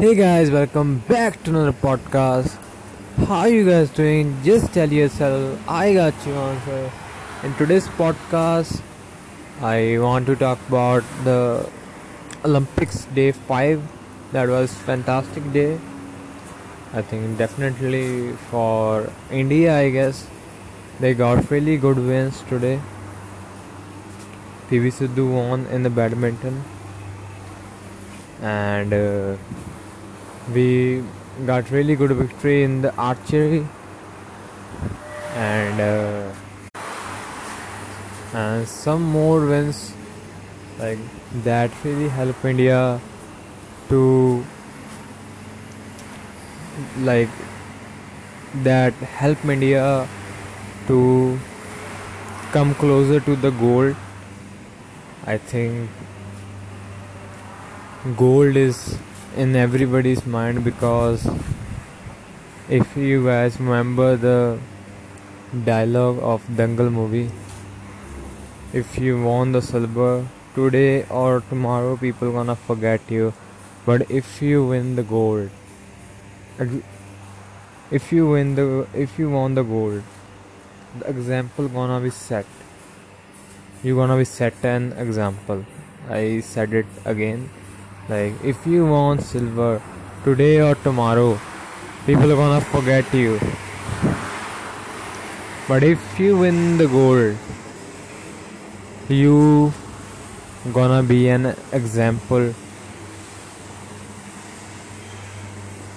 Hey guys, welcome back to another podcast. How you guys doing? Just tell yourself I got you answer. In today's podcast, I want to talk about the Olympics day 5. That was fantastic day. I think definitely for India, I guess they got really good wins today. PV Sindhu won in the badminton and uh, we got really good victory in the archery and uh, and some more wins like that really help India to like that help India to come closer to the gold I think gold is in everybody's mind because if you guys remember the dialogue of Dangal movie if you won the silver today or tomorrow people gonna forget you. But if you win the gold if you win the if you won the gold the example gonna be set. You gonna be set an example. I said it again like if you want silver today or tomorrow, people are gonna forget you. But if you win the gold, you gonna be an example.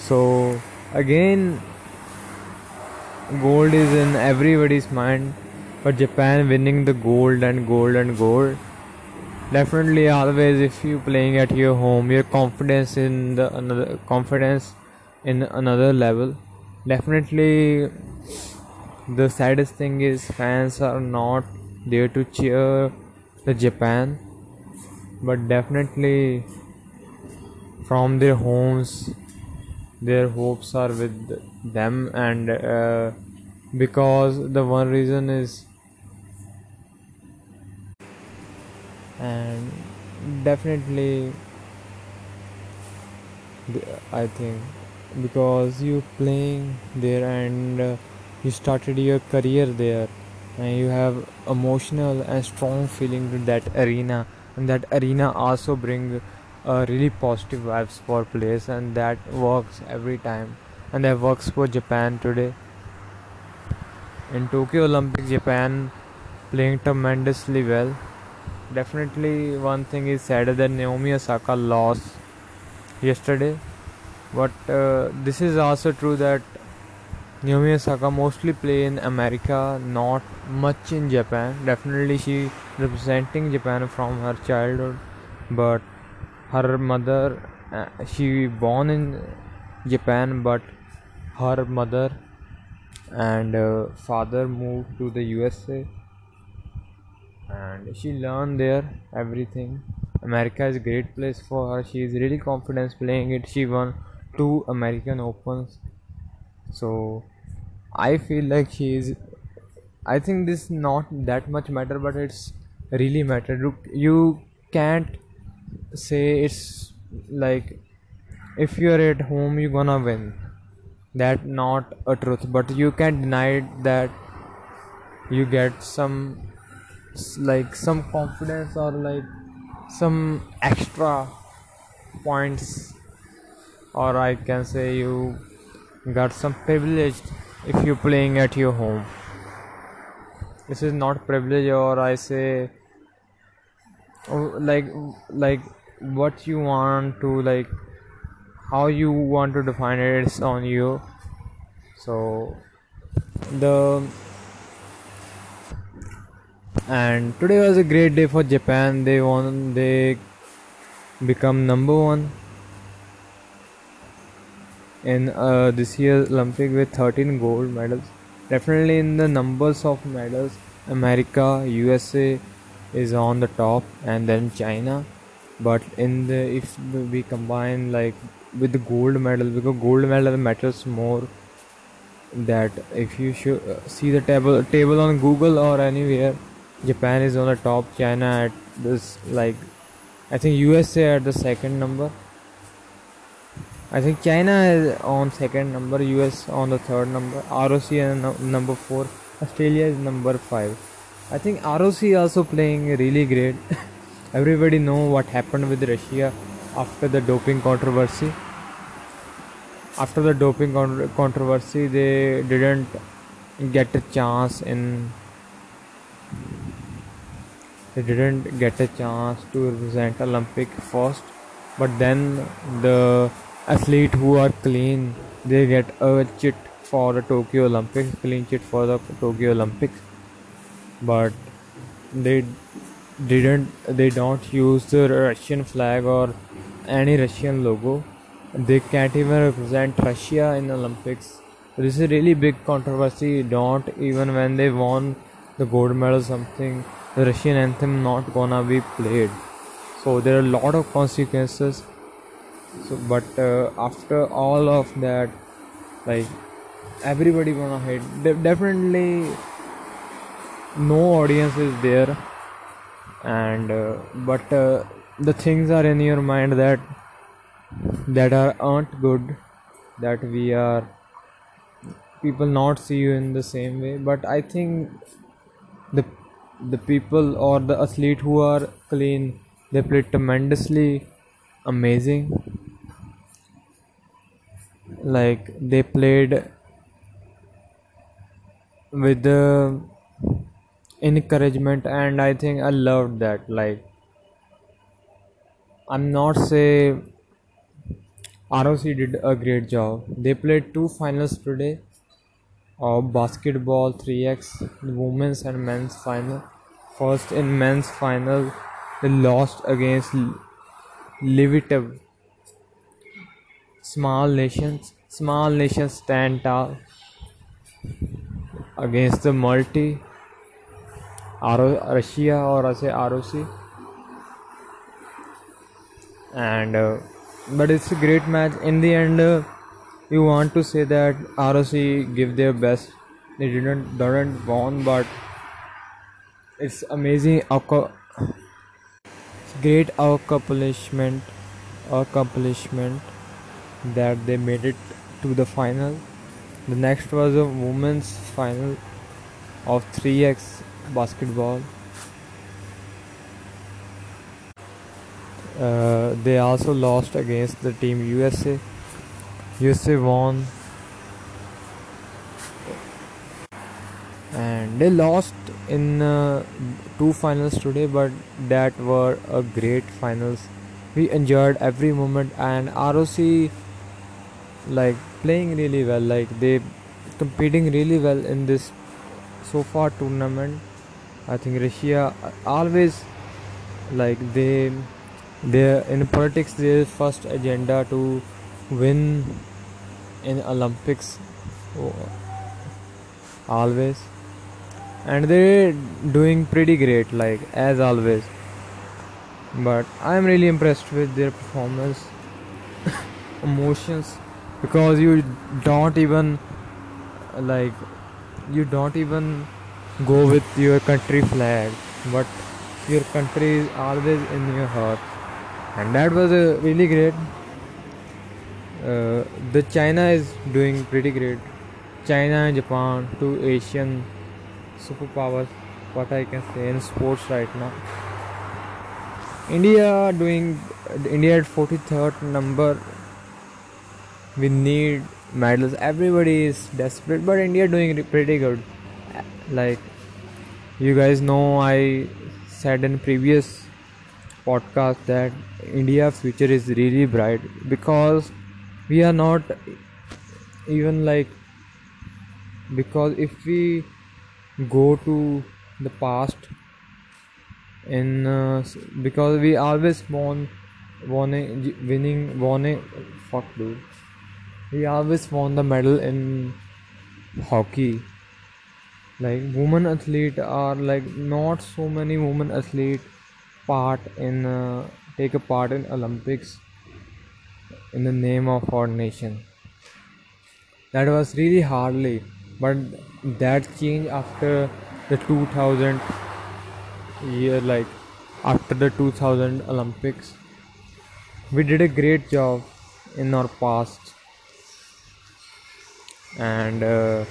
So again, gold is in everybody's mind, but Japan winning the gold and gold and gold definitely always if you playing at your home your confidence in the another confidence in another level. Definitely the saddest thing is fans are not there to cheer the japan. But definitely from their homes their hopes are with them. And uh, because the one reason is and definitely i think because you playing there and uh, you started your career there and you have emotional and strong feeling to that arena and that arena also bring uh, really positive vibes for players and that works every time and that works for japan today. In tokyo olympics japan playing tremendously well definitely one thing is sadder than Naomi Osaka lost yesterday. But uh, this is also true that Naomi Osaka mostly play in America, not much in Japan. Definitely she representing Japan from her childhood, but her mother uh, she born in Japan, but her mother and uh, father moved to the USA and she learned there everything. America is a great place for her. She is really confident playing it. She won two american opens. So i feel like she is i think this not that much matter but it's really matter. You can't say it's like if you're at home you're gonna win. That not a truth. But you can't deny that you get some like some confidence or like some extra points or i can say you got some privilege if you're playing at your home. This is not privilege or i say oh, like like what you want to like how you want to define it it's on you. So the and today was a great day for Japan. They won. They become number one in uh, this year's Olympic with 13 gold medals. Definitely in the numbers of medals, America, USA is on the top, and then China. But in the if we combine like with the gold medal, because gold medal matters more. That if you should uh, see the table table on Google or anywhere Japan is on the top, China at this like I think USA at the second number. I think China is on second number, US on the third number, ROC is no- number four, Australia is number five. I think ROC also playing really great. Everybody know what happened with Russia after the doping controversy. After the doping con- controversy, they didn't get a chance in. They didn't get a chance to represent Olympic first, but then the athlete who are clean, they get a chit for the Tokyo Olympics, clean chit for the Tokyo Olympics, but they didn't they don't use the Russian flag or any Russian logo. They can't even represent Russia in Olympics. This is really big controversy. Don't even when they won the gold medal something, the Russian anthem not gonna be played. So there are a lot of consequences. So but uh, after all of that, like everybody gonna hate. De- definitely no audience is there and uh, but uh, the things are in your mind that that are aren't good that we are people not see you in the same way but i think the people or the athlete who are clean they play tremendously amazing. Like they played with the encouragement and i think i loved that like i'm not say roc did a great job. They played two finals today of basketball 3x women's and men's final first in men's final they lost against L- Lviv. Small nations small nations stand tall against the multi Russia or say ROC and uh, but it's a great match. In the end uh, you want to say that ROC give their best. They didn't didn't won but it's amazing great accomplishment accomplishment that they made it to the final the next was a women's final of 3x basketball. Uh, they also lost against the team USA. USA won and they lost in uh, two finals today, but that were a great finals. We enjoyed every moment, and ROC like playing really well. Like they competing really well in this so far tournament i think russia always like they they in politics their first agenda to win in olympics oh, always and they're doing pretty great like as always. But i'm really impressed with their performance emotions because you don't even like you don't even go with your country flag but your country is always in your heart. And that was uh, really great. Uh, the china is doing pretty great. China japan two asian superpowers what i can say in sports right now. India doing india at 43rd number we need medals. Everybody is desperate but india doing pretty good. Like you guys know i said in previous podcast that india future is really bright because we are not even like because if we go to the past in uh, because we always won a- winning a fuck dude. We always won the medal in hockey. Like women athlete are like not so many women athlete part in uh, take a part in olympics in the name of our nation. That was really hardly but that changed after the 2000 year like after the 2000 olympics. We did a great job in our past. And uh,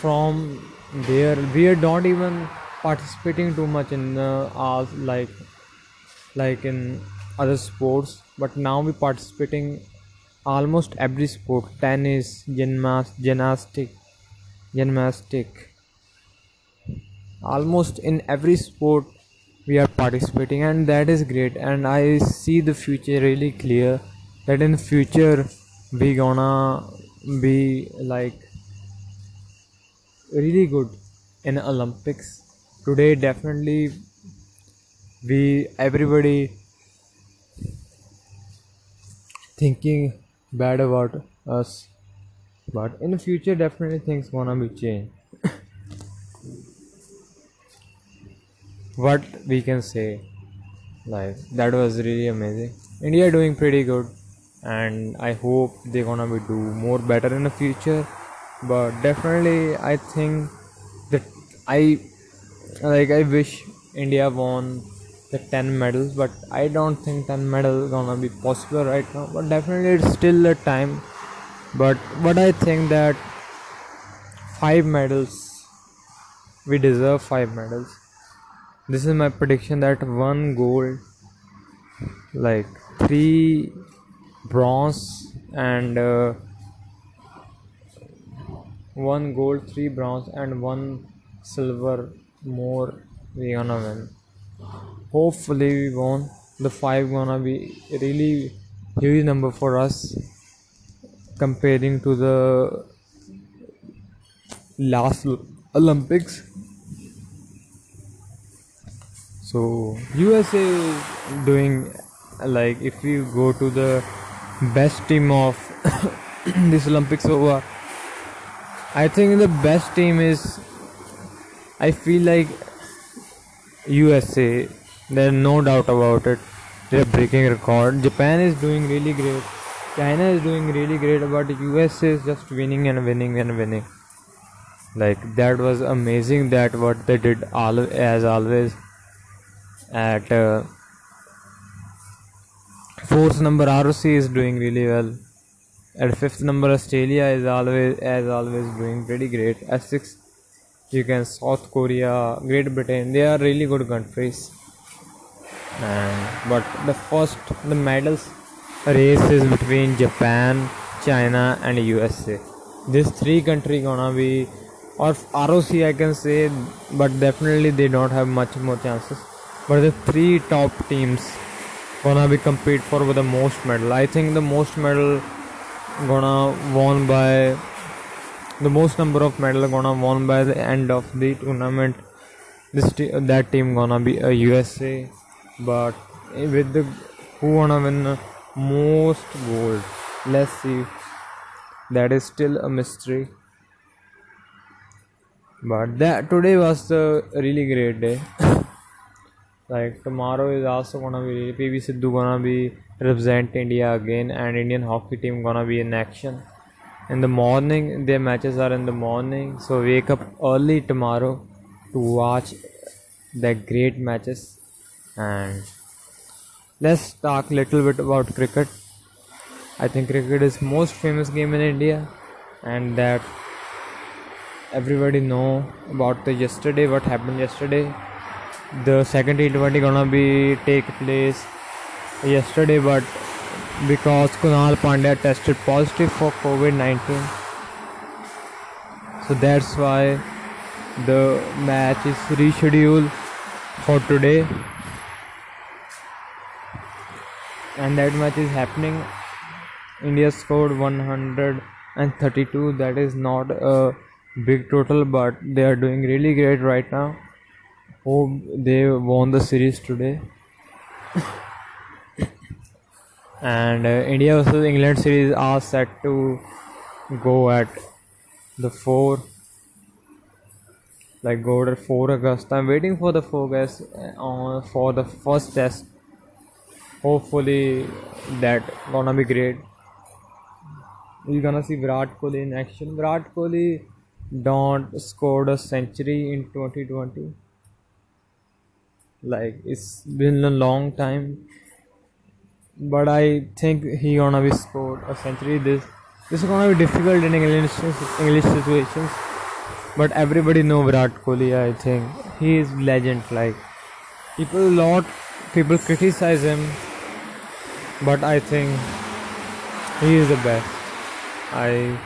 from there we are not even participating too much in uh, our like like in other sports. But now we participating almost every sport. Tennis gymnast gymnastic gymnastic. Almost in every sport we are participating and that is great. And i see the future really clear that in future we gonna be like really good in olympics. Today definitely we everybody thinking bad about us but in the future definitely things gonna be changed. What we can say like that was really amazing. India doing pretty good and i hope they're gonna be do more better in the future. But definitely i think that i like i wish india won the 10 medals but i don't think 10 medals gonna be possible right now. But definitely it's still a time but what i think that five medals we deserve five medals. This is my prediction that one gold like three bronze and uh, one gold three bronze and one silver more we gonna win. Hopefully we won. The five gonna be really huge number for us comparing to the last olympics. So usa is doing like if you go to the best team of this olympics over i think the best team is i feel like usa there's no doubt about it. They're breaking record. Japan is doing really great china is doing really great but usa is just winning and winning and winning like that was amazing that what they did all as always at uh, fourth number ROC is doing really well. At fifth number Australia is always as always doing pretty great. At sixth you can South Korea, Great Britain. They are really good countries. And but the first the medals race is between Japan, China, and USA. These three country gonna be or ROC I can say, but definitely they don't have much more chances. But the three top teams gonna be compete for with the most medal. I think the most medal gonna won by the most number of medal gonna won by the end of the tournament. This t- that team gonna be a usa but with the who gonna win most gold let's see. That is still a mystery. But that today was a really great day. Like tomorrow is also gonna be PV Sindhu gonna be represent India again and Indian hockey team gonna be in action. In the morning their matches are in the morning. So wake up early tomorrow to watch the great matches. And let's talk a little bit about cricket. I think cricket is most famous game in India and that everybody know about the yesterday what happened yesterday. The second T20 gonna be take place yesterday but because Krunal Pandya tested positive for COVID-19 so that's why the match is rescheduled for today and that match is happening India scored 132 that is not a big total but they are doing really great right now hope they won the series today. and uh, India versus England series are set to go at the 4 like go at 4 August. I'm waiting for the 4 August uh, for the first test. Hopefully that gonna be great. You're gonna see Virat Kohli in action. Virat Kohli don't scored a century in 2020 like it's been a long time but I think he gonna be scored a century. This this is gonna be difficult in English English situations. But everybody know Virat Kohli. I think he is legend. Like people, a lot people criticize him, but I think he is the best. I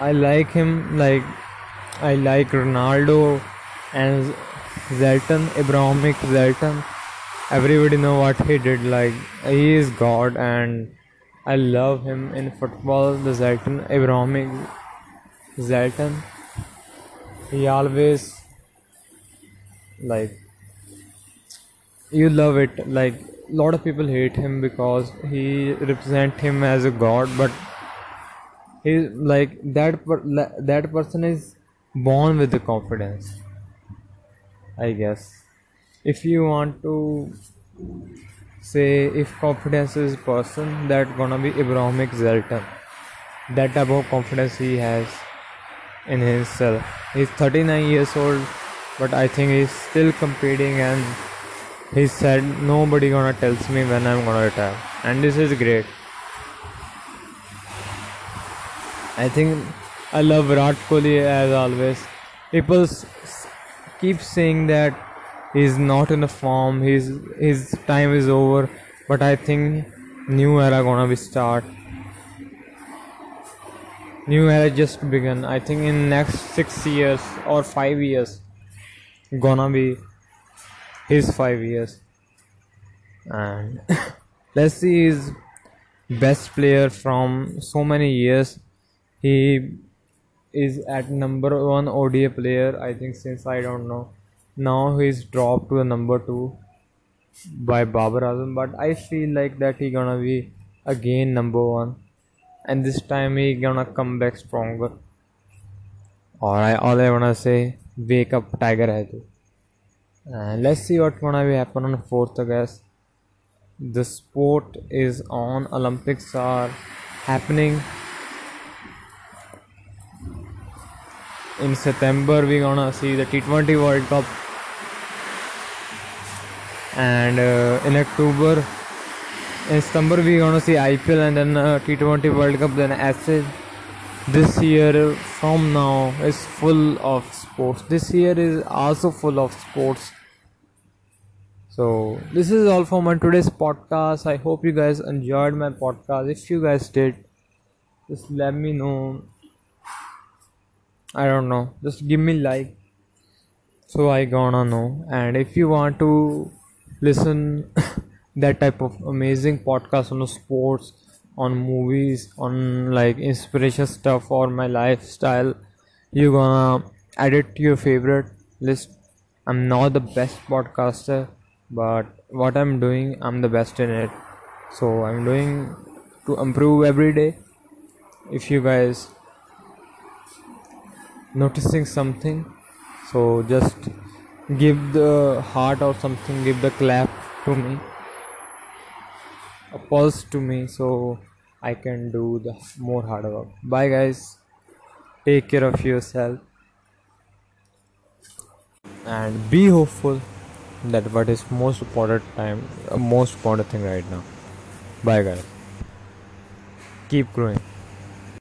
I like him. Like I like Ronaldo and Zlatan, Ibrahimovic Zlatan everybody know what he did like he is god and i love him in football the zlatan ibrahimovic zlatan he always like you love it like lot of people hate him because he represent him as a god but he like that per- that person is born with the confidence i guess. If you want to say if confidence is person that gonna be Ibrahimovic Zlatan that type of confidence he has in himself. He's 39 years old but I think he's still competing and he said nobody gonna tells me when I'm gonna retire. And this is great. I think I love Virat Kohli as always. People keep saying that he's not in the form his his time is over but i think new era gonna be start. New era just begun. I think in next six years or five years gonna be his five years. And let's see his best player from so many years. He is at number one ODI player I think since I don't know. Now he's dropped to a number two by Babar Azam, but I feel like that he gonna be again number one, and this time he gonna come back stronger. Or I all I wanna say, wake up Tiger hai And let's see what gonna be happen on fourth August. The sport is on. Olympics are happening in September. We're gonna see the T20 World Cup and uh, in October in September we're gonna see IPL and then uh, T20 World Cup then Ashes this year from now is full of sports. This year is also full of sports. So this is all for my today's podcast. I hope you guys enjoyed my podcast. If you guys did just let me know. I don't know. Just give me like so i gonna know. And if you want to listen that type of amazing podcast on sports on movies on like inspiration stuff or my lifestyle you gonna add it to your favorite list. I'm not the best podcaster but what i'm doing i'm the best in it. So i'm doing to improve every day. If you guys noticing something so just give the heart or something give the clap to me. A pulse to me so i can do the more hard work. Bye guys. Take care of yourself and be hopeful that what is most important time uh, most important thing right now. Bye guys. Keep growing